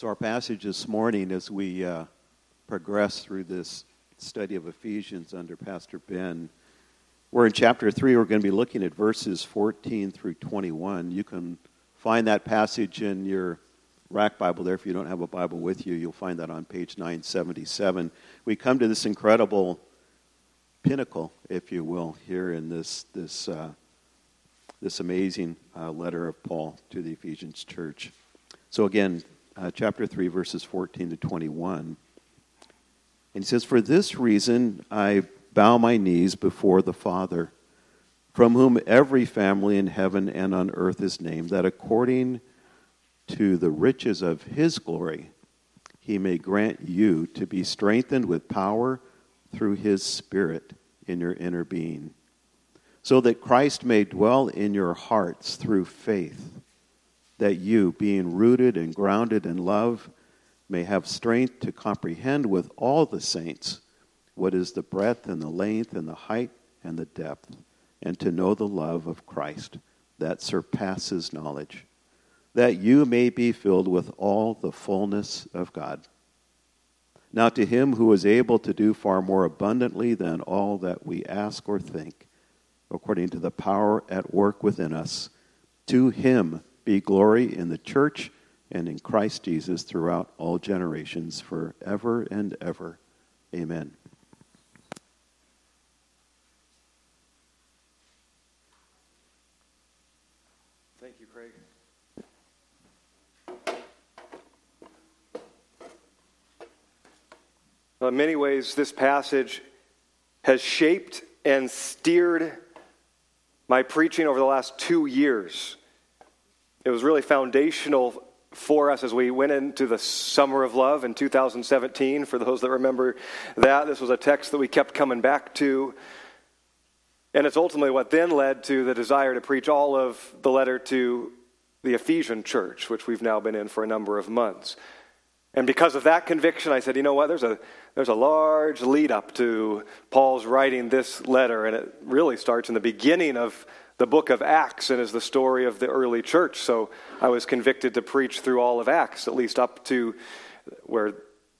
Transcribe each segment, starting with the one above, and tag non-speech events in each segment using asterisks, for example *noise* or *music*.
So, our passage this morning, as we uh, progress through this study of Ephesians under Pastor Ben, we're in chapter 3. We're going to be looking at verses 14 through 21. You can find that passage in your rack Bible there. If you don't have a Bible with you, you'll find that on page 977. We come to this incredible pinnacle, if you will, here in this, this, uh, this amazing uh, letter of Paul to the Ephesians church. So, again, uh, chapter 3, verses 14 to 21. And he says, For this reason I bow my knees before the Father, from whom every family in heaven and on earth is named, that according to the riches of his glory, he may grant you to be strengthened with power through his Spirit in your inner being, so that Christ may dwell in your hearts through faith that you, being rooted and grounded in love, may have strength to comprehend with all the saints what is the breadth and the length and the height and the depth, and to know the love of Christ that surpasses knowledge, that you may be filled with all the fullness of God. Now, to him who is able to do far more abundantly than all that we ask or think, according to the power at work within us, to him be glory in the church and in Christ Jesus throughout all generations, forever and ever. Amen. Thank you, Craig. In many ways, this passage has shaped and steered my preaching over the last two years. It was really foundational for us as we went into the summer of love in 2017. For those that remember that, this was a text that we kept coming back to. And it's ultimately what then led to the desire to preach all of the letter to the Ephesian church, which we've now been in for a number of months. And because of that conviction, I said, you know what, there's a, there's a large lead up to Paul's writing this letter, and it really starts in the beginning of the book of Acts and is the story of the early church. So I was convicted to preach through all of Acts, at least up to where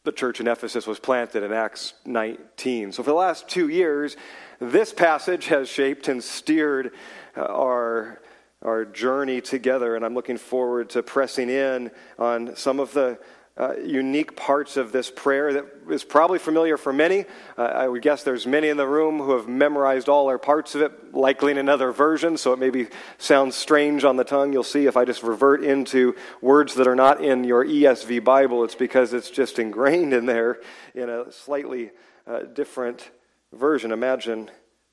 the church in Ephesus was planted in Acts 19. So for the last two years, this passage has shaped and steered uh, our, our journey together, and I'm looking forward to pressing in on some of the uh, unique parts of this prayer that is probably familiar for many. Uh, I would guess there's many in the room who have memorized all or parts of it, likely in another version, so it maybe sounds strange on the tongue. You'll see if I just revert into words that are not in your ESV Bible, it's because it's just ingrained in there in a slightly uh, different version. Imagine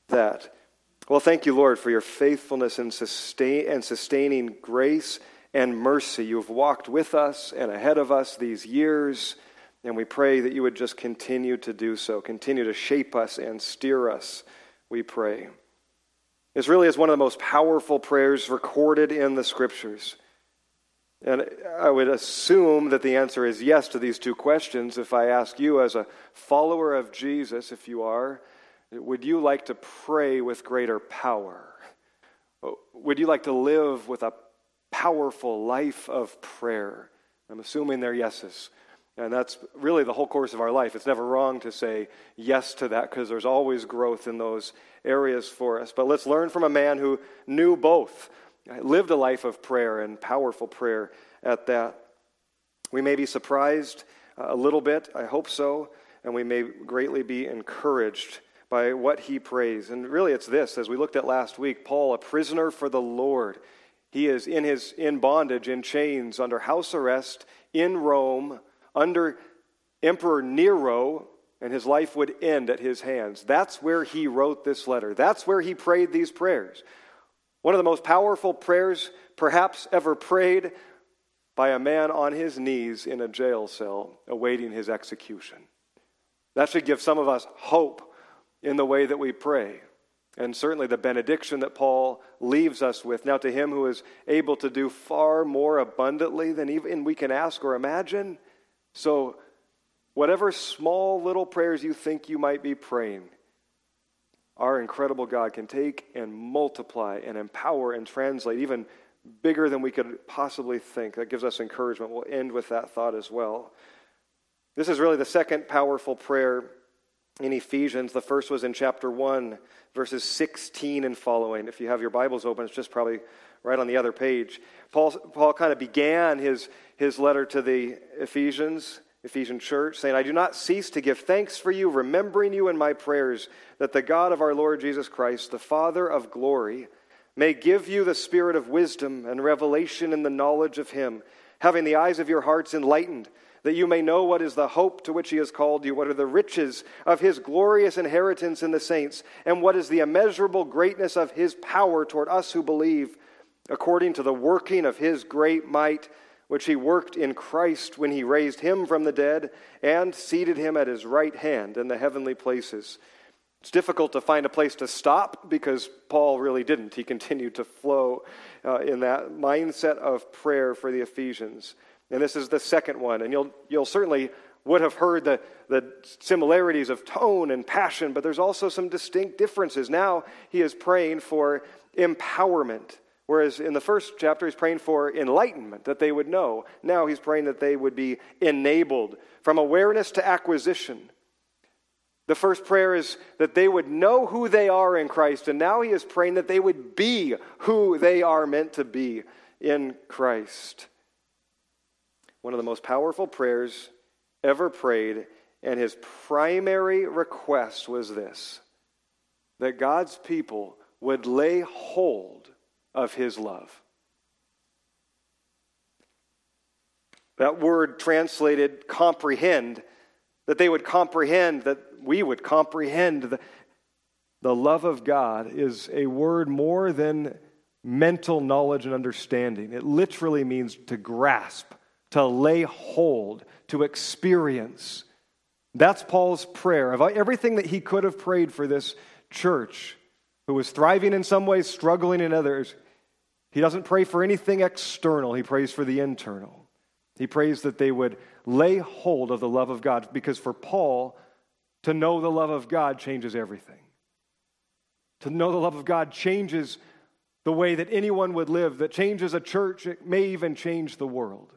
that. Well, thank you, Lord, for your faithfulness and, sustain, and sustaining grace and mercy. You have walked with us and ahead of us these years, and we pray that you would just continue to do so, continue to shape us and steer us, we pray. This really is one of the most powerful prayers recorded in the scriptures. And I would assume that the answer is yes to these two questions. If I ask you, as a follower of Jesus, if you are, would you like to pray with greater power? Would you like to live with a powerful life of prayer? I'm assuming they're yeses. And that's really the whole course of our life. It's never wrong to say yes to that because there's always growth in those areas for us. But let's learn from a man who knew both, lived a life of prayer and powerful prayer at that. We may be surprised uh, a little bit, I hope so, and we may greatly be encouraged by what he prays. And really, it's this as we looked at last week Paul, a prisoner for the Lord. He is in, his, in bondage, in chains, under house arrest in Rome, under Emperor Nero, and his life would end at his hands. That's where he wrote this letter. That's where he prayed these prayers. One of the most powerful prayers perhaps ever prayed by a man on his knees in a jail cell awaiting his execution. That should give some of us hope in the way that we pray and certainly the benediction that Paul leaves us with. Now, to him who is able to do far more abundantly than even we can ask or imagine. So, whatever small little prayers you think you might be praying, our incredible God can take and multiply and empower and translate even bigger than we could possibly think. That gives us encouragement. We'll end with that thought as well. This is really the second powerful prayer in Ephesians. The first was in chapter 1, verses 16 and following. If you have your Bibles open, it's just probably right on the other page. Paul, Paul kind of began his, his letter to the Ephesians, Ephesian church, saying, I do not cease to give thanks for you, remembering you in my prayers, that the God of our Lord Jesus Christ, the Father of glory, may give you the spirit of wisdom and revelation in the knowledge of him, having the eyes of your hearts enlightened that you may know what is the hope to which he has called you, what are the riches of his glorious inheritance in the saints, and what is the immeasurable greatness of his power toward us who believe, according to the working of his great might, which he worked in Christ when he raised him from the dead and seated him at his right hand in the heavenly places. It's difficult to find a place to stop because Paul really didn't. He continued to flow uh, in that mindset of prayer for the Ephesians. And this is the second one. And you'll, you'll certainly would have heard the, the similarities of tone and passion, but there's also some distinct differences. Now he is praying for empowerment. Whereas in the first chapter, he's praying for enlightenment, that they would know. Now he's praying that they would be enabled from awareness to acquisition. The first prayer is that they would know who they are in Christ, and now he is praying that they would be who they are meant to be in Christ one of the most powerful prayers ever prayed, and his primary request was this that God's people would lay hold of his love. That word translated comprehend, that they would comprehend, that we would comprehend the, the love of God is a word more than mental knowledge and understanding. It literally means to grasp, to lay hold, to experience. That's Paul's prayer. Of everything that he could have prayed for this church, who was thriving in some ways, struggling in others, he doesn't pray for anything external, he prays for the internal. He prays that they would lay hold of the love of God, because for Paul, to know the love of God changes everything. To know the love of God changes the way that anyone would live, that changes a church, it may even change the world.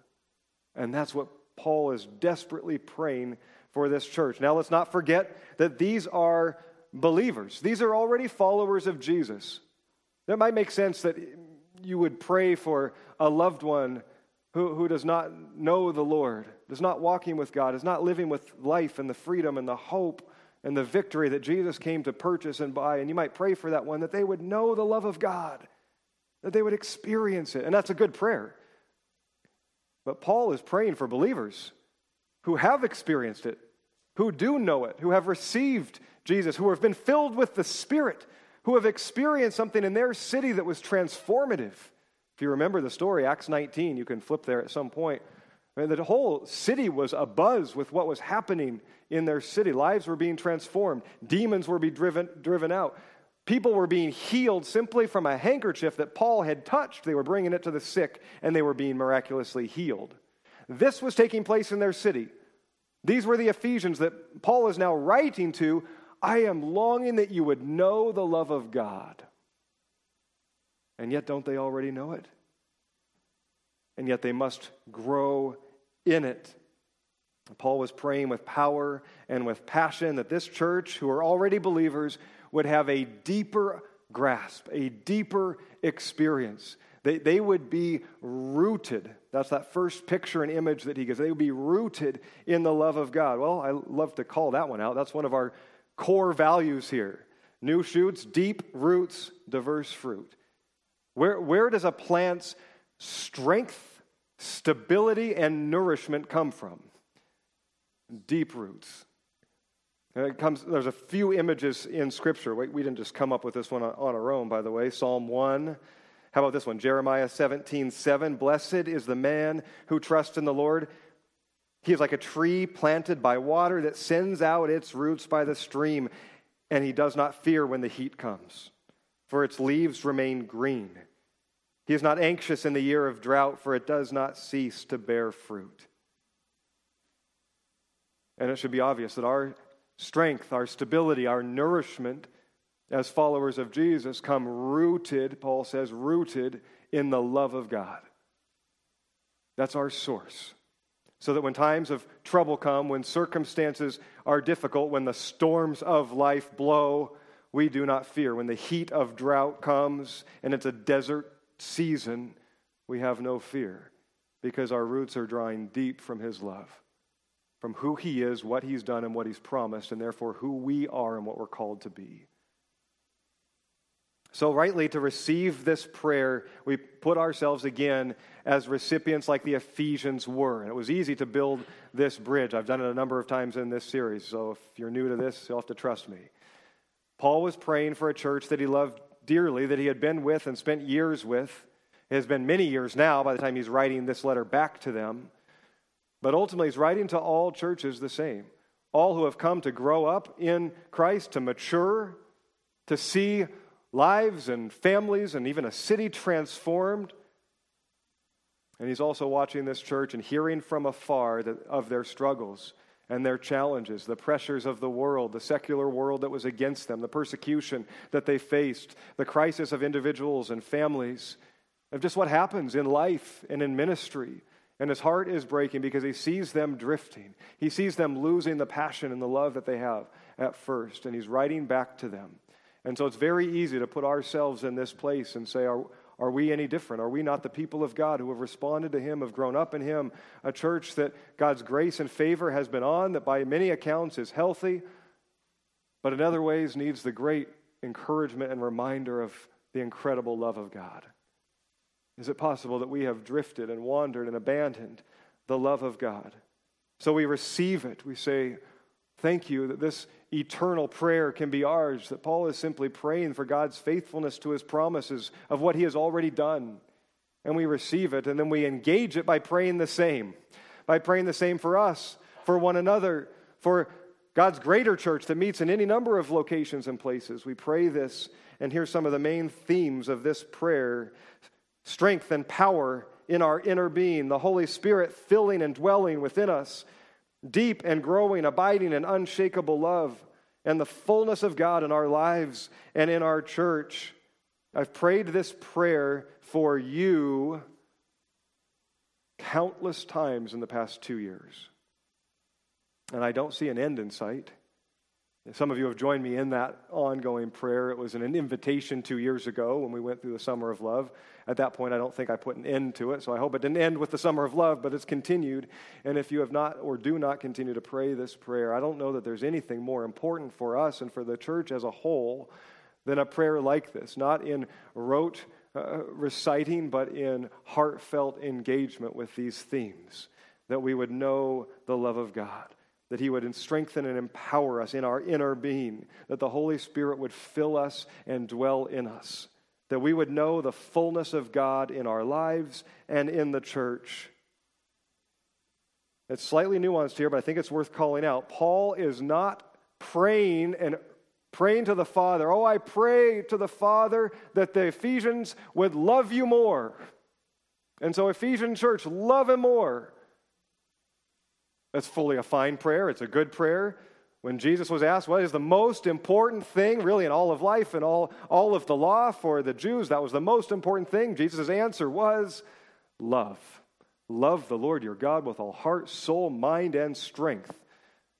And that's what Paul is desperately praying for this church. Now, let's not forget that these are believers, these are already followers of Jesus. That might make sense that you would pray for a loved one who, who does not know the Lord, is not walking with God, is not living with life and the freedom and the hope and the victory that Jesus came to purchase and buy. And you might pray for that one that they would know the love of God, that they would experience it. And that's a good prayer. But Paul is praying for believers who have experienced it, who do know it, who have received Jesus, who have been filled with the Spirit, who have experienced something in their city that was transformative. If you remember the story, Acts 19, you can flip there at some point. I mean, the whole city was abuzz with what was happening in their city. Lives were being transformed, demons were being driven, driven out. People were being healed simply from a handkerchief that Paul had touched. They were bringing it to the sick, and they were being miraculously healed. This was taking place in their city. These were the Ephesians that Paul is now writing to. I am longing that you would know the love of God. And yet, don't they already know it? And yet, they must grow in it. Paul was praying with power and with passion that this church, who are already believers, would have a deeper grasp, a deeper experience. They, they would be rooted. That's that first picture and image that he gives. They would be rooted in the love of God. Well, I love to call that one out. That's one of our core values here. New shoots, deep roots, diverse fruit. Where, where does a plant's strength, stability, and nourishment come from? Deep roots. Comes, there's a few images in Scripture. We, we didn't just come up with this one on, on our own, by the way. Psalm 1. How about this one? Jeremiah 17, 7. Blessed is the man who trusts in the Lord. He is like a tree planted by water that sends out its roots by the stream, and he does not fear when the heat comes, for its leaves remain green. He is not anxious in the year of drought, for it does not cease to bear fruit. And it should be obvious that our strength, our stability, our nourishment as followers of Jesus come rooted, Paul says, rooted in the love of God. That's our source. So that when times of trouble come, when circumstances are difficult, when the storms of life blow, we do not fear. When the heat of drought comes and it's a desert season, we have no fear because our roots are drawing deep from His love, from who He is, what He's done, and what He's promised, and therefore who we are and what we're called to be. So, rightly, to receive this prayer, we put ourselves again as recipients like the Ephesians were. And it was easy to build this bridge. I've done it a number of times in this series, so if you're new to this, you'll have to trust me. Paul was praying for a church that he loved dearly, that he had been with and spent years with. It has been many years now by the time he's writing this letter back to them. But ultimately, he's writing to all churches the same all who have come to grow up in Christ, to mature, to see lives and families and even a city transformed. And he's also watching this church and hearing from afar that, of their struggles and their challenges, the pressures of the world, the secular world that was against them, the persecution that they faced, the crisis of individuals and families, of just what happens in life and in ministry. And his heart is breaking because he sees them drifting. He sees them losing the passion and the love that they have at first. And he's writing back to them. And so it's very easy to put ourselves in this place and say, are, are we any different? Are we not the people of God who have responded to Him, have grown up in Him, a church that God's grace and favor has been on, that by many accounts is healthy, but in other ways needs the great encouragement and reminder of the incredible love of God? Is it possible that we have drifted and wandered and abandoned the love of God? So we receive it. We say, Thank you that this eternal prayer can be ours, that Paul is simply praying for God's faithfulness to his promises of what he has already done. And we receive it, and then we engage it by praying the same, by praying the same for us, for one another, for God's greater church that meets in any number of locations and places. We pray this, and here's some of the main themes of this prayer strength and power in our inner being, the Holy Spirit filling and dwelling within us deep and growing, abiding, and unshakable love, and the fullness of God in our lives and in our church. I've prayed this prayer for you countless times in the past two years. And I don't see an end in sight. Some of you have joined me in that ongoing prayer. It was an invitation two years ago when we went through the summer of love. At that point, I don't think I put an end to it, so I hope it didn't end with the summer of love, but it's continued. And if you have not or do not continue to pray this prayer, I don't know that there's anything more important for us and for the church as a whole than a prayer like this, not in rote uh, reciting, but in heartfelt engagement with these themes, that we would know the love of God that He would strengthen and empower us in our inner being, that the Holy Spirit would fill us and dwell in us, that we would know the fullness of God in our lives and in the church. It's slightly nuanced here, but I think it's worth calling out. Paul is not praying and praying to the Father, oh, I pray to the Father that the Ephesians would love you more. And so, Ephesian church, love him more. That's fully a fine prayer. It's a good prayer. When Jesus was asked, What is the most important thing, really, in all of life and all, all of the law for the Jews? That was the most important thing. Jesus' answer was love. Love the Lord your God with all heart, soul, mind, and strength.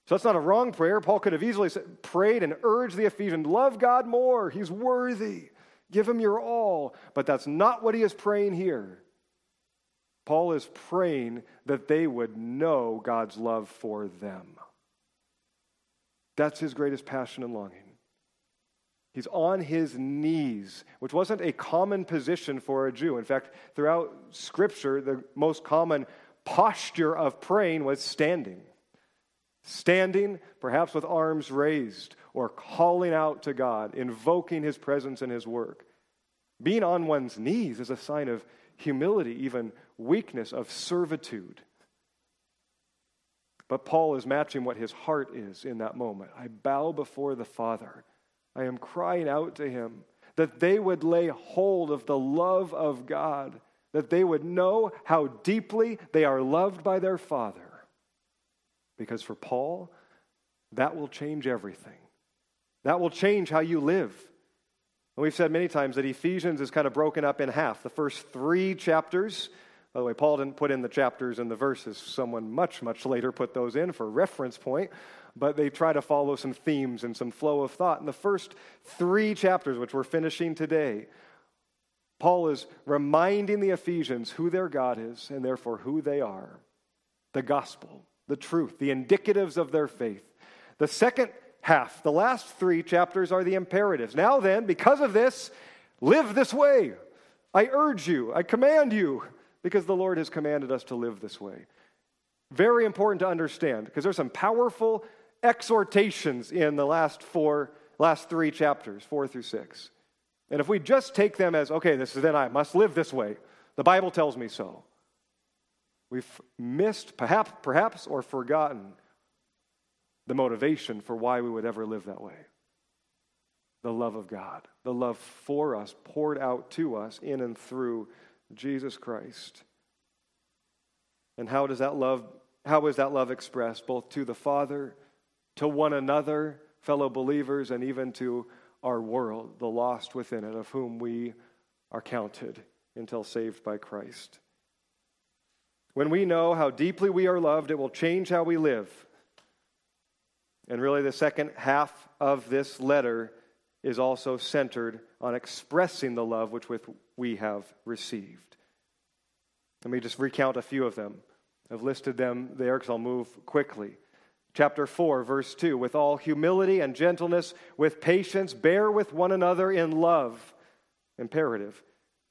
So that's not a wrong prayer. Paul could have easily prayed and urged the Ephesians, Love God more. He's worthy. Give him your all. But that's not what he is praying here. Paul is praying that they would know God's love for them. That's his greatest passion and longing. He's on his knees, which wasn't a common position for a Jew. In fact, throughout Scripture, the most common posture of praying was standing. Standing, perhaps with arms raised, or calling out to God, invoking his presence and his work. Being on one's knees is a sign of humility, even weakness, of servitude. But Paul is matching what his heart is in that moment. I bow before the Father. I am crying out to him that they would lay hold of the love of God, that they would know how deeply they are loved by their Father. Because for Paul, that will change everything. That will change how you live. And we've said many times that Ephesians is kind of broken up in half. The first three chapters, by the way, Paul didn't put in the chapters and the verses. Someone much, much later put those in for reference point, but they try to follow some themes and some flow of thought. In the first three chapters, which we're finishing today, Paul is reminding the Ephesians who their God is and therefore who they are the gospel, the truth, the indicatives of their faith. The second half, the last three chapters, are the imperatives. Now then, because of this, live this way. I urge you, I command you, because the Lord has commanded us to live this way. Very important to understand because there's some powerful exhortations in the last four, last three chapters, four through six. And if we just take them as, okay, this is then I must live this way, the Bible tells me so. We've missed, perhaps, perhaps or forgotten the motivation for why we would ever live that way. The love of God, the love for us poured out to us in and through Jesus Christ. And how does that love how is that love expressed both to the Father, to one another, fellow believers and even to our world, the lost within it of whom we are counted until saved by Christ. When we know how deeply we are loved, it will change how we live. And really, the second half of this letter is also centered on expressing the love which we have received. Let me just recount a few of them. I've listed them there because I'll move quickly. Chapter 4, verse 2 With all humility and gentleness, with patience, bear with one another in love. Imperative.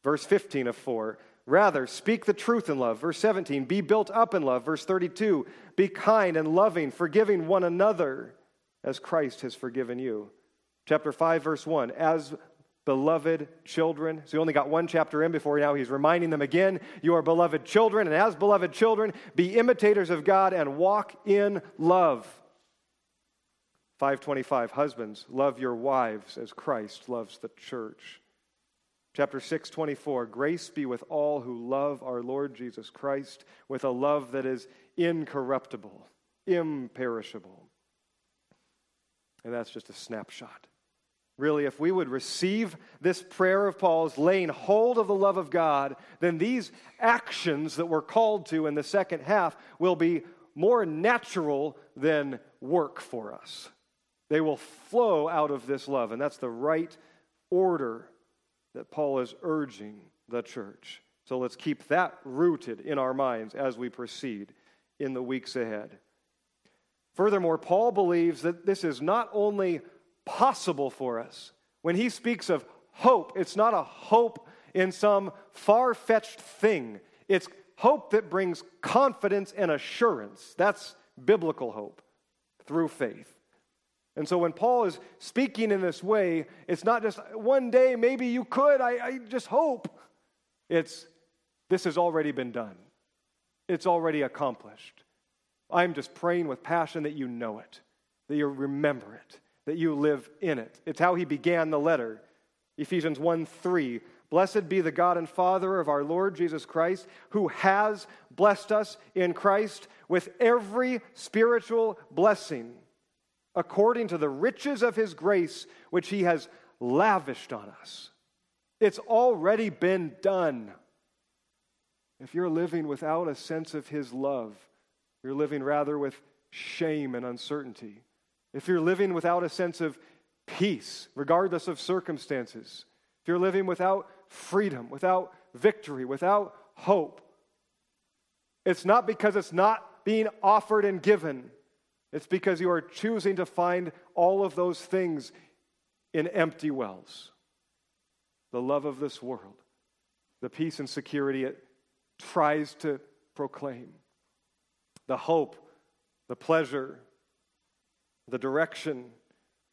Verse 15 of 4 Rather, speak the truth in love. Verse 17, be built up in love. Verse 32, be kind and loving, forgiving one another as Christ has forgiven you. Chapter 5, verse 1, as beloved children. So he only got one chapter in before now he's reminding them again, you are beloved children, and as beloved children, be imitators of God and walk in love. 525, husbands, love your wives as Christ loves the church. Chapter 6, 24 Grace be with all who love our Lord Jesus Christ with a love that is incorruptible, imperishable. And that's just a snapshot. Really, if we would receive this prayer of Paul's, laying hold of the love of God, then these actions that we're called to in the second half will be more natural than work for us. They will flow out of this love, and that's the right order that Paul is urging the church. So let's keep that rooted in our minds as we proceed in the weeks ahead. Furthermore, Paul believes that this is not only possible for us. When he speaks of hope, it's not a hope in some far fetched thing, it's hope that brings confidence and assurance. That's biblical hope through faith. And so when Paul is speaking in this way, it's not just one day, maybe you could, I, I just hope. It's this has already been done, it's already accomplished. I'm just praying with passion that you know it, that you remember it, that you live in it. It's how he began the letter. Ephesians 1 3. Blessed be the God and Father of our Lord Jesus Christ, who has blessed us in Christ with every spiritual blessing according to the riches of his grace, which he has lavished on us. It's already been done. If you're living without a sense of his love, you're living rather with shame and uncertainty. If you're living without a sense of peace, regardless of circumstances, if you're living without freedom, without victory, without hope, it's not because it's not being offered and given. It's because you are choosing to find all of those things in empty wells. The love of this world, the peace and security it tries to proclaim, the hope, the pleasure, the direction,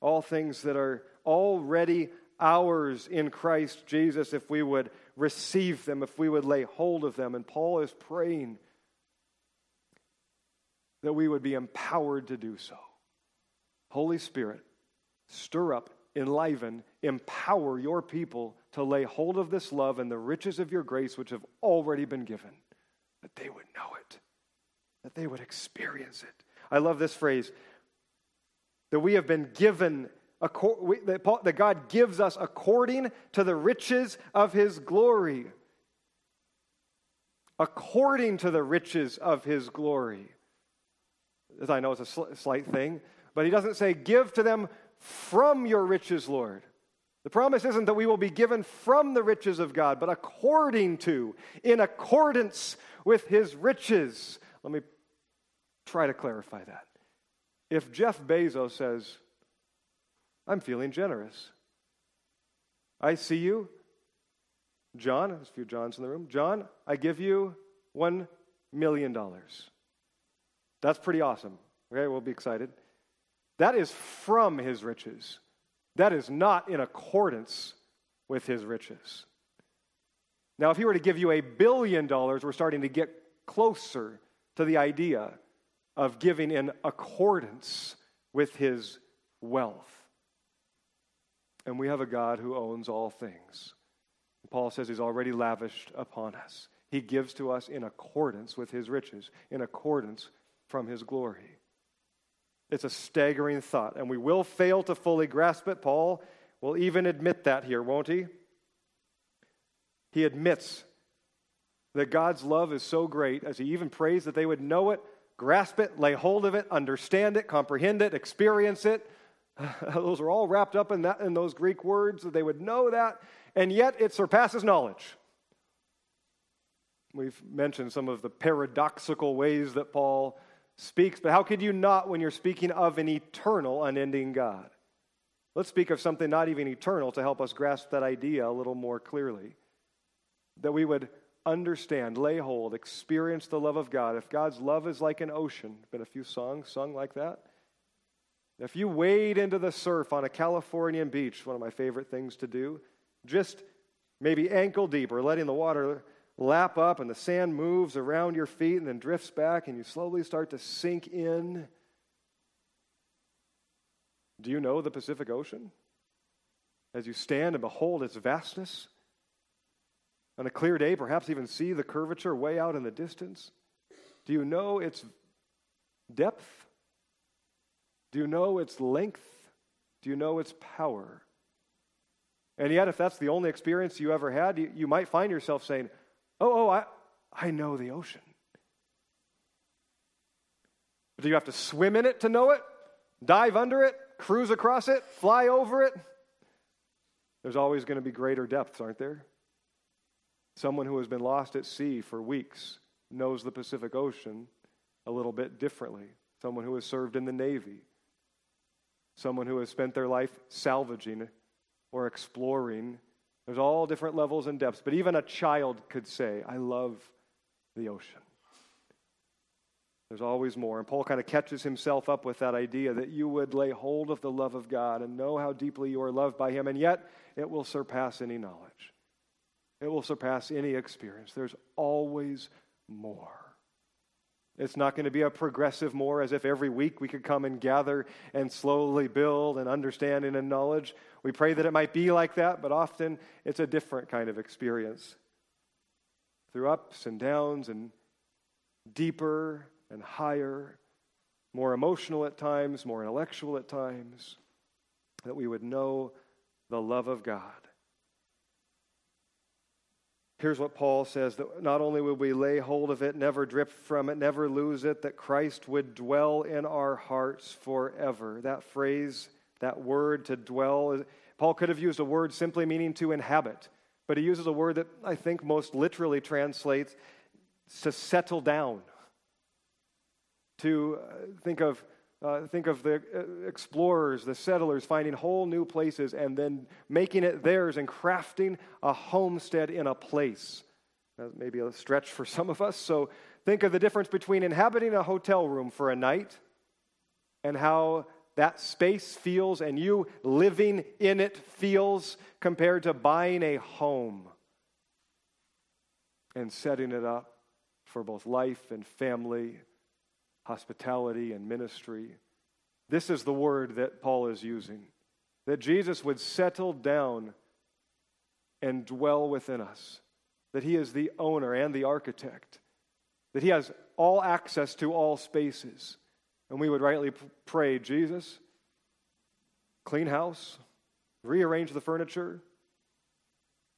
all things that are already ours in Christ Jesus if we would receive them, if we would lay hold of them. And Paul is praying that we would be empowered to do so. Holy Spirit, stir up, enliven, empower your people to lay hold of this love and the riches of your grace which have already been given, that they would know it, that they would experience it. I love this phrase that we have been given that God gives us according to the riches of his glory. According to the riches of his glory. As I know it's a slight thing, but he doesn't say, Give to them from your riches, Lord. The promise isn't that we will be given from the riches of God, but according to, in accordance with his riches. Let me try to clarify that. If Jeff Bezos says, I'm feeling generous, I see you, John, there's a few Johns in the room. John, I give you $1 million. That's pretty awesome. Okay, we'll be excited. That is from his riches. That is not in accordance with his riches. Now, if he were to give you a billion dollars, we're starting to get closer to the idea of giving in accordance with his wealth. And we have a God who owns all things. Paul says he's already lavished upon us. He gives to us in accordance with his riches, in accordance from his glory. It's a staggering thought, and we will fail to fully grasp it. Paul will even admit that here, won't he? He admits that God's love is so great, as he even prays that they would know it, grasp it, lay hold of it, understand it, comprehend it, experience it. *sighs* those are all wrapped up in, that, in those Greek words, that they would know that, and yet it surpasses knowledge. We've mentioned some of the paradoxical ways that Paul speaks, but how could you not when you're speaking of an eternal, unending God? Let's speak of something not even eternal to help us grasp that idea a little more clearly. That we would understand, lay hold, experience the love of God. If God's love is like an ocean, been a few songs sung like that. If you wade into the surf on a Californian beach, one of my favorite things to do, just maybe ankle deep or letting the water lap up and the sand moves around your feet and then drifts back and you slowly start to sink in. Do you know the Pacific Ocean? As you stand and behold its vastness, on a clear day, perhaps even see the curvature way out in the distance? Do you know its depth? Do you know its length? Do you know its power? And yet, if that's the only experience you ever had, you, you might find yourself saying, Oh, oh, I, I know the ocean. But do you have to swim in it to know it? Dive under it? Cruise across it? Fly over it? There's always going to be greater depths, aren't there? Someone who has been lost at sea for weeks knows the Pacific Ocean a little bit differently. Someone who has served in the Navy. Someone who has spent their life salvaging or exploring there's all different levels and depths, but even a child could say, I love the ocean. There's always more. And Paul kind of catches himself up with that idea that you would lay hold of the love of God and know how deeply you are loved by Him, and yet it will surpass any knowledge. It will surpass any experience. There's always more. It's not going to be a progressive more as if every week we could come and gather and slowly build and understanding and knowledge. We pray that it might be like that, but often it's a different kind of experience. Through ups and downs and deeper and higher, more emotional at times, more intellectual at times, that we would know the love of God Here's what Paul says that not only will we lay hold of it, never drift from it, never lose it, that Christ would dwell in our hearts forever. That phrase, that word to dwell, Paul could have used a word simply meaning to inhabit, but he uses a word that I think most literally translates to settle down. To uh, think of uh, think of the uh, explorers, the settlers finding whole new places and then making it theirs and crafting a homestead in a place. That may be a stretch for some of us. So think of the difference between inhabiting a hotel room for a night and how that space feels and you living in it feels compared to buying a home and setting it up for both life and family hospitality and ministry. This is the word that Paul is using that Jesus would settle down and dwell within us, that he is the owner and the architect, that he has all access to all spaces. And we would rightly pray, Jesus, clean house, rearrange the furniture.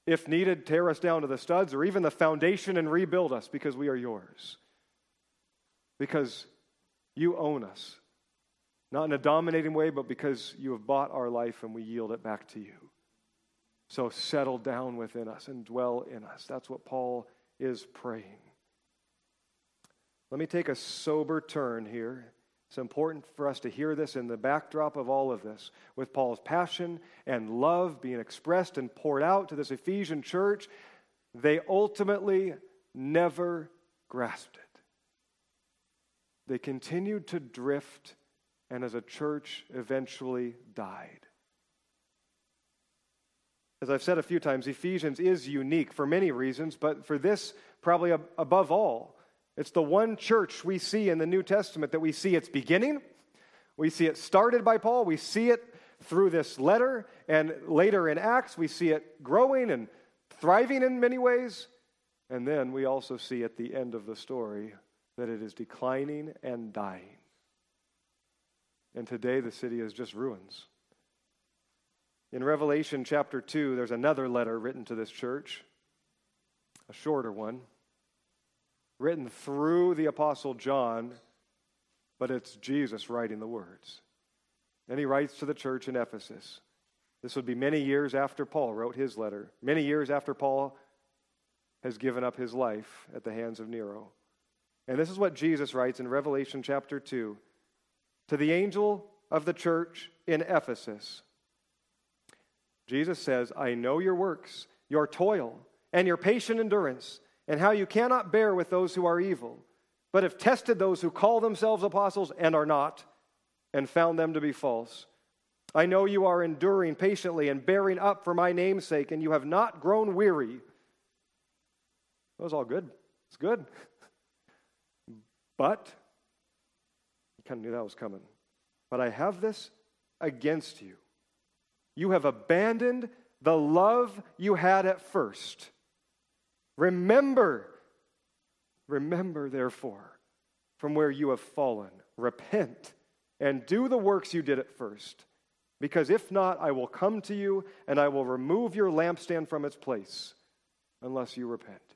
If needed, tear us down to the studs or even the foundation and rebuild us because we are yours. Because you own us. Not in a dominating way, but because you have bought our life and we yield it back to you. So settle down within us and dwell in us. That's what Paul is praying. Let me take a sober turn here. It's important for us to hear this in the backdrop of all of this, with Paul's passion and love being expressed and poured out to this Ephesian church. They ultimately never grasped it. They continued to drift and, as a church, eventually died. As I've said a few times, Ephesians is unique for many reasons, but for this, probably above all, it's the one church we see in the New Testament that we see its beginning, we see it started by Paul, we see it through this letter, and later in Acts, we see it growing and thriving in many ways. And then we also see at the end of the story that it is declining and dying. And today the city is just ruins. In Revelation chapter 2, there's another letter written to this church, a shorter one written through the Apostle John, but it's Jesus writing the words. And he writes to the church in Ephesus. This would be many years after Paul wrote his letter, many years after Paul has given up his life at the hands of Nero. And this is what Jesus writes in Revelation chapter 2 to the angel of the church in Ephesus. Jesus says, I know your works, your toil, and your patient endurance and how you cannot bear with those who are evil, but have tested those who call themselves apostles and are not, and found them to be false. I know you are enduring patiently and bearing up for my name's sake, and you have not grown weary. That was all good. It's good. But, you kind of knew that was coming. But I have this against you. You have abandoned the love you had at first. Remember, remember, therefore, from where you have fallen. Repent and do the works you did at first. Because if not, I will come to you and I will remove your lampstand from its place unless you repent.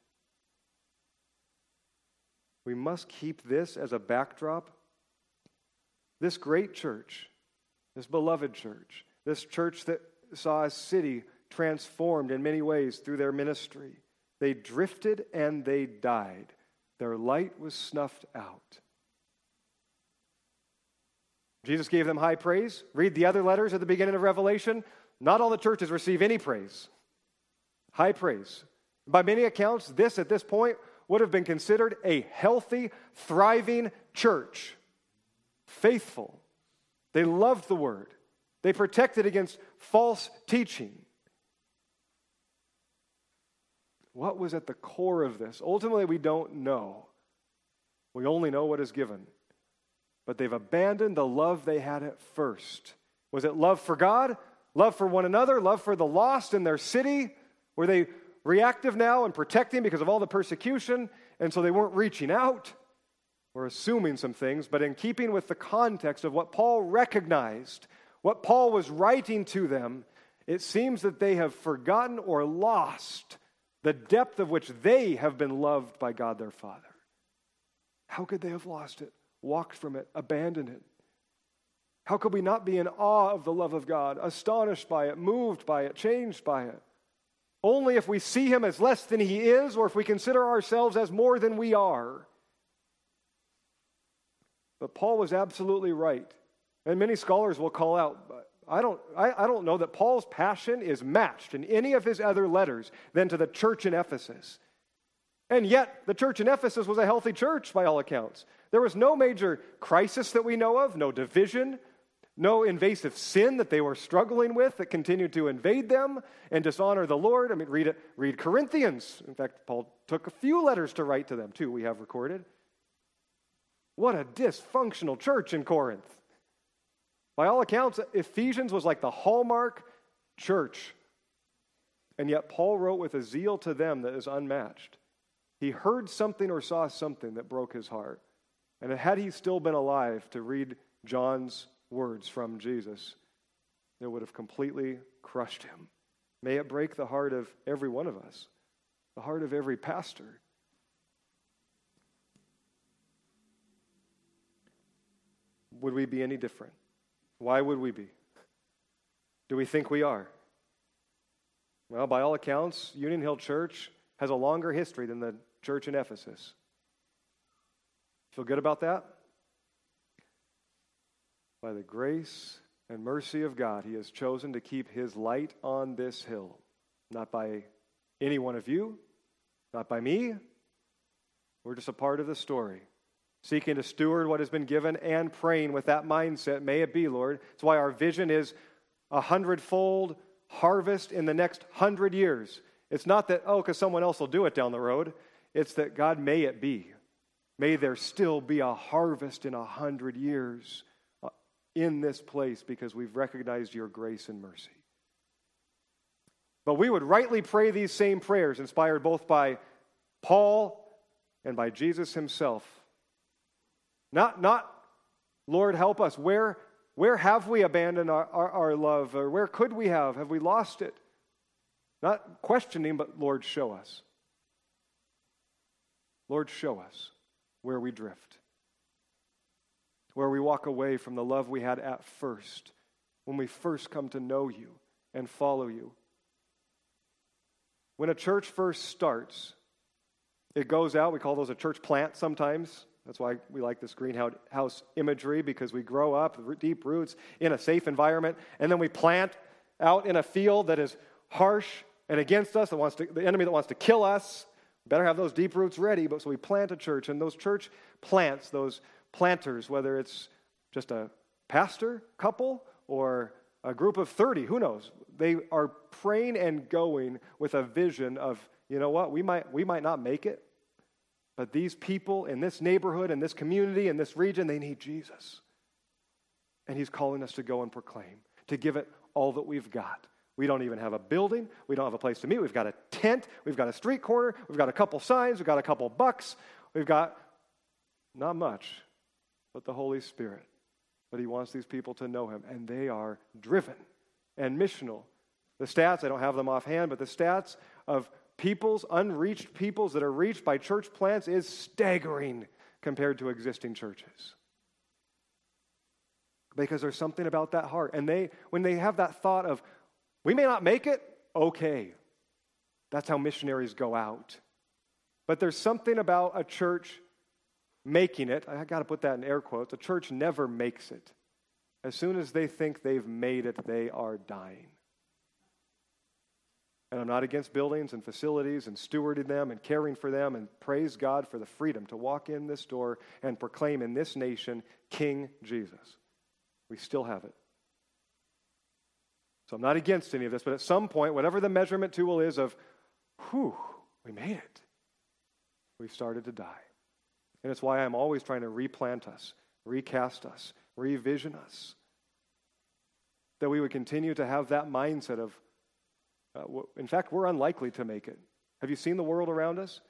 We must keep this as a backdrop. This great church, this beloved church, this church that saw a city transformed in many ways through their ministry they drifted and they died. Their light was snuffed out. Jesus gave them high praise. Read the other letters at the beginning of Revelation. Not all the churches receive any praise. High praise. By many accounts, this at this point would have been considered a healthy, thriving church. Faithful. They loved the word, they protected against false teaching. What was at the core of this? Ultimately, we don't know. We only know what is given. But they've abandoned the love they had at first. Was it love for God? Love for one another? Love for the lost in their city? Were they reactive now and protecting because of all the persecution, and so they weren't reaching out? We're assuming some things, but in keeping with the context of what Paul recognized, what Paul was writing to them, it seems that they have forgotten or lost the depth of which they have been loved by God their Father. How could they have lost it, walked from it, abandoned it? How could we not be in awe of the love of God, astonished by it, moved by it, changed by it? Only if we see Him as less than He is, or if we consider ourselves as more than we are. But Paul was absolutely right. And many scholars will call out, I don't, I, I don't know that Paul's passion is matched in any of his other letters than to the church in Ephesus. And yet, the church in Ephesus was a healthy church by all accounts. There was no major crisis that we know of, no division, no invasive sin that they were struggling with that continued to invade them and dishonor the Lord. I mean, read it, read Corinthians. In fact, Paul took a few letters to write to them, too, we have recorded. What a dysfunctional church in Corinth. By all accounts, Ephesians was like the hallmark church. And yet, Paul wrote with a zeal to them that is unmatched. He heard something or saw something that broke his heart. And had he still been alive to read John's words from Jesus, that would have completely crushed him. May it break the heart of every one of us, the heart of every pastor. Would we be any different? Why would we be? Do we think we are? Well, by all accounts, Union Hill Church has a longer history than the church in Ephesus. Feel good about that? By the grace and mercy of God, He has chosen to keep His light on this hill, not by any one of you, not by me. We're just a part of the story, seeking to steward what has been given and praying with that mindset. May it be, Lord. It's why our vision is a hundredfold harvest in the next hundred years. It's not that, oh, because someone else will do it down the road. It's that, God, may it be. May there still be a harvest in a hundred years in this place because we've recognized your grace and mercy. But we would rightly pray these same prayers, inspired both by Paul and by Jesus himself. Not, not Lord, help us. Where, where have we abandoned our, our, our love? Or where could we have? Have we lost it? Not questioning, but Lord, show us. Lord, show us where we drift, where we walk away from the love we had at first, when we first come to know you and follow you. When a church first starts, it goes out. We call those a church plant sometimes. That's why we like this greenhouse imagery because we grow up deep roots in a safe environment, and then we plant out in a field that is harsh and against us, that wants to, the enemy that wants to kill us. Better have those deep roots ready. But so we plant a church, and those church plants, those planters, whether it's just a pastor couple or a group of 30, who knows? They are praying and going with a vision of, you know what, we might, we might not make it, but these people in this neighborhood, in this community, in this region, they need Jesus. And He's calling us to go and proclaim, to give it all that we've got. We don't even have a building. We don't have a place to meet. We've got a tent. We've got a street corner. We've got a couple signs. We've got a couple bucks. We've got not much, but the Holy Spirit. But He wants these people to know Him, and they are driven and missional. The stats, I don't have them offhand, but the stats of peoples, unreached peoples that are reached by church plants is staggering compared to existing churches. Because there's something about that heart. And they, when they have that thought of, we may not make it, okay. That's how missionaries go out. But there's something about a church making it. I got to put that in air quotes. A church never makes it. As soon as they think they've made it, they are dying. And I'm not against buildings and facilities and stewarding them and caring for them and praise God for the freedom to walk in this door and proclaim in this nation King Jesus. We still have it. So I'm not against any of this, but at some point, whatever the measurement tool is of, whew, we made it, we've started to die. And it's why I'm always trying to replant us, recast us, revision us. That we would continue to have that mindset of, uh, in fact, we're unlikely to make it. Have you seen the world around us?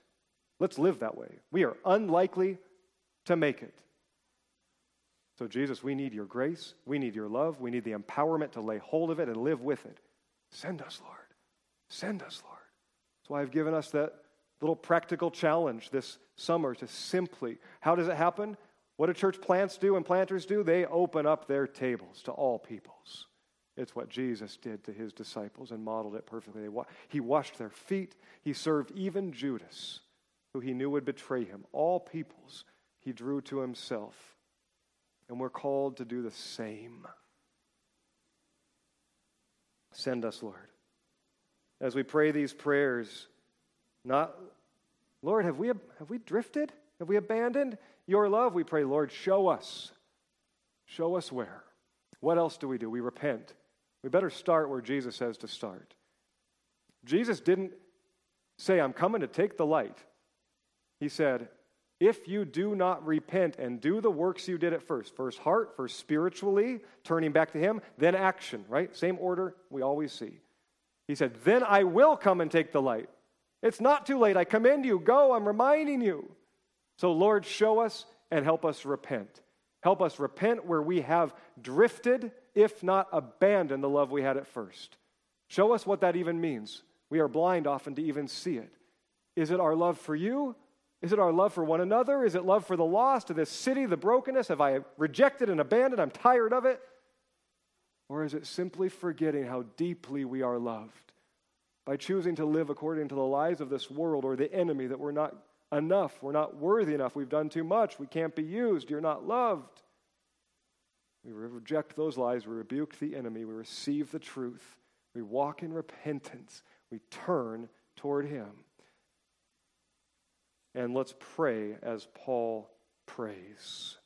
Let's live that way. We are unlikely to make it. So, Jesus, we need your grace. We need your love. We need the empowerment to lay hold of it and live with it. Send us, Lord. Send us, Lord. That's why I've given us that little practical challenge this summer to simply, how does it happen? What do church plants do and planters do? They open up their tables to all peoples. It's what Jesus did to his disciples and modeled it perfectly. He washed their feet. He served even Judas, who he knew would betray him. All peoples he drew to himself. And we're called to do the same. Send us, Lord. As we pray these prayers, not, Lord, have we, have we drifted? Have we abandoned your love? We pray, Lord, show us. Show us where. What else do we do? We repent. We better start where Jesus says to start. Jesus didn't say, I'm coming to take the light. He said, if you do not repent and do the works you did at first first heart, first spiritually, turning back to Him, then action, right? Same order we always see. He said, Then I will come and take the light. It's not too late. I commend you. Go. I'm reminding you. So, Lord, show us and help us repent. Help us repent where we have drifted, if not abandoned, the love we had at first. Show us what that even means. We are blind often to even see it. Is it our love for you? Is it our love for one another? Is it love for the lost, of this city, the brokenness? Have I rejected and abandoned? I'm tired of it. Or is it simply forgetting how deeply we are loved by choosing to live according to the lies of this world or the enemy that we're not enough, we're not worthy enough, we've done too much, we can't be used, you're not loved? We reject those lies, we rebuke the enemy, we receive the truth, we walk in repentance, we turn toward Him. And let's pray as Paul prays.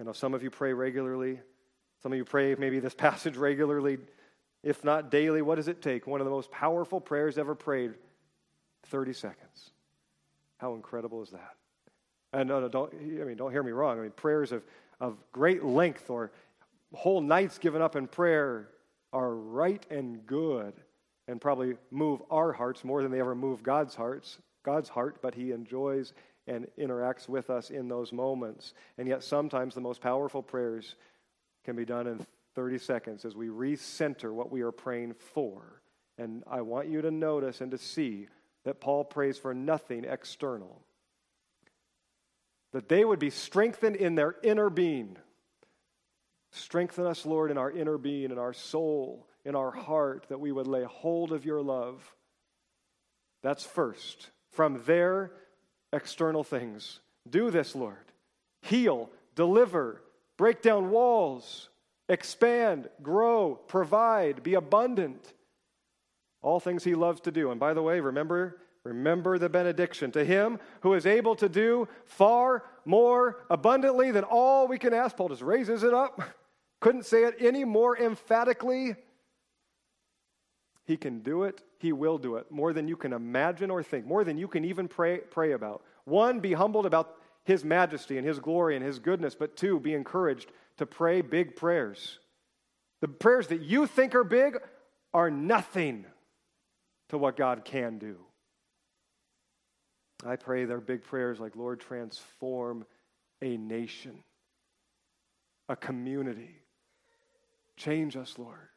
I know some of you pray regularly. Some of you pray maybe this *laughs* passage regularly, if not daily. What does it take? One of the most powerful prayers ever prayed 30 seconds. How incredible is that? And don't, I mean, don't hear me wrong. I mean, prayers of, of great length or whole nights given up in prayer are right and good and probably move our hearts more than they ever move God's hearts, God's heart, but he enjoys and interacts with us in those moments. And yet sometimes the most powerful prayers can be done in 30 seconds as we recenter what we are praying for. And I want you to notice and to see that Paul prays for nothing external. That they would be strengthened in their inner being. Strengthen us, Lord, in our inner being, in our soul, in our heart, that we would lay hold of your love. That's first. From there, external things. Do this, Lord. Heal, deliver, break down walls, expand, grow, provide, be abundant. All things he loves to do. And by the way, remember Remember the benediction. To him who is able to do far more abundantly than all we can ask. Paul just raises it up. *laughs* Couldn't say it any more emphatically. He can do it. He will do it. More than you can imagine or think. More than you can even pray, pray about. One, be humbled about his majesty and his glory and his goodness. But two, be encouraged to pray big prayers. The prayers that you think are big are nothing to what God can do. I pray their big prayers like, Lord, transform a nation, a community. Change us, Lord.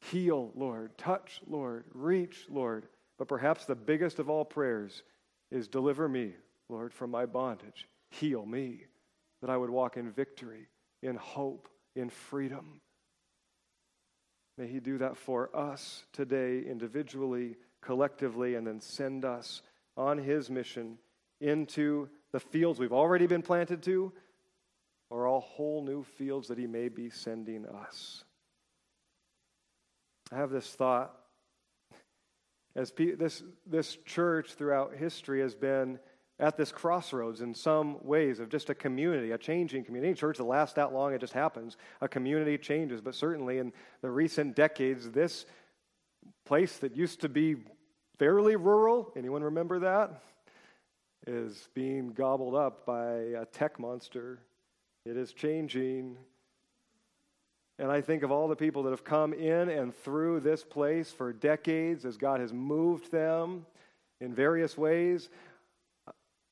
Heal, Lord. Touch, Lord. Reach, Lord. But perhaps the biggest of all prayers is deliver me, Lord, from my bondage. Heal me, that I would walk in victory, in hope, in freedom. May He do that for us today, individually, collectively, and then send us on his mission into the fields we've already been planted to, or all whole new fields that he may be sending us. I have this thought as pe- this, this church throughout history has been at this crossroads in some ways of just a community, a changing community. A church that lasts that long, it just happens. A community changes, but certainly in the recent decades, this place that used to be fairly rural, anyone remember that? Is being gobbled up by a tech monster. It is changing. And I think of all the people that have come in and through this place for decades as God has moved them in various ways.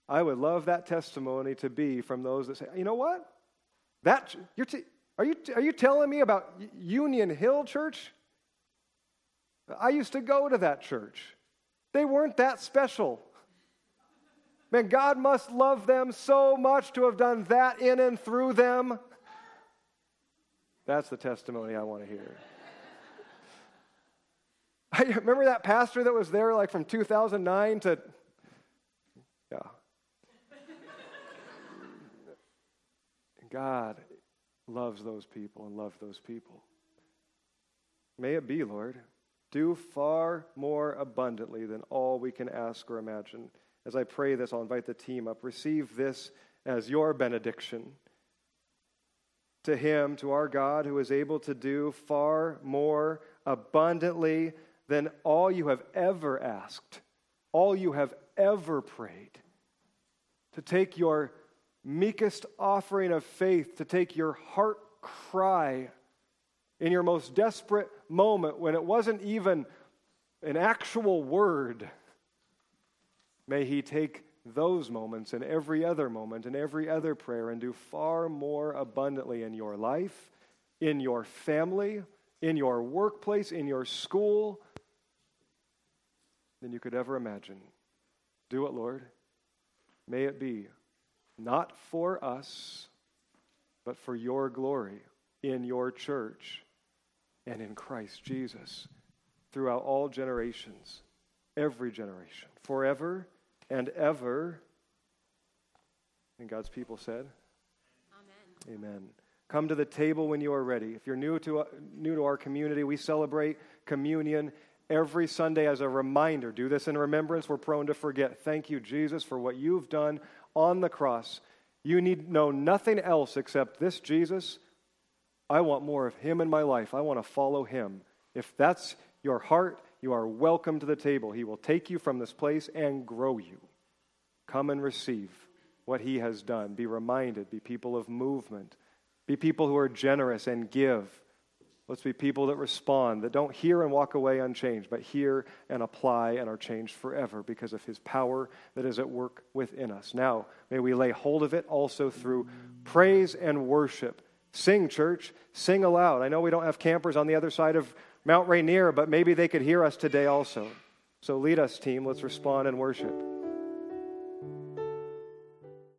I would love that testimony to be from those that say, you know what? That, you're t- are, you, are you telling me about Union Hill Church? I used to go to that church. They weren't that special. Man, God must love them so much to have done that in and through them. That's the testimony I want to hear. *laughs* I remember that pastor that was there like from 2009 to, yeah. God loves those people and loved those people. May it be, Lord do far more abundantly than all we can ask or imagine. As I pray this, I'll invite the team up. Receive this as your benediction. To Him, to our God, who is able to do far more abundantly than all you have ever asked, all you have ever prayed. To take your meekest offering of faith, to take your heart cry in your most desperate moment when it wasn't even an actual word, may He take those moments and every other moment and every other prayer and do far more abundantly in your life, in your family, in your workplace, in your school than you could ever imagine. Do it, Lord. May it be not for us, but for your glory in your church and in Christ Jesus throughout all generations, every generation, forever and ever. And God's people said, Amen. Amen. Come to the table when you are ready. If you're new to, new to our community, we celebrate communion every Sunday as a reminder. Do this in remembrance. We're prone to forget. Thank you, Jesus, for what you've done on the cross. You need know nothing else except this Jesus. I want more of him in my life. I want to follow him. If that's your heart, you are welcome to the table. He will take you from this place and grow you. Come and receive what he has done. Be reminded. Be people of movement. Be people who are generous and give. Let's be people that respond, that don't hear and walk away unchanged, but hear and apply and are changed forever because of his power that is at work within us. Now, may we lay hold of it also through praise and worship. Sing, church. Sing aloud. I know we don't have campers on the other side of Mount Rainier, but maybe they could hear us today also. So lead us, team. Let's respond and worship.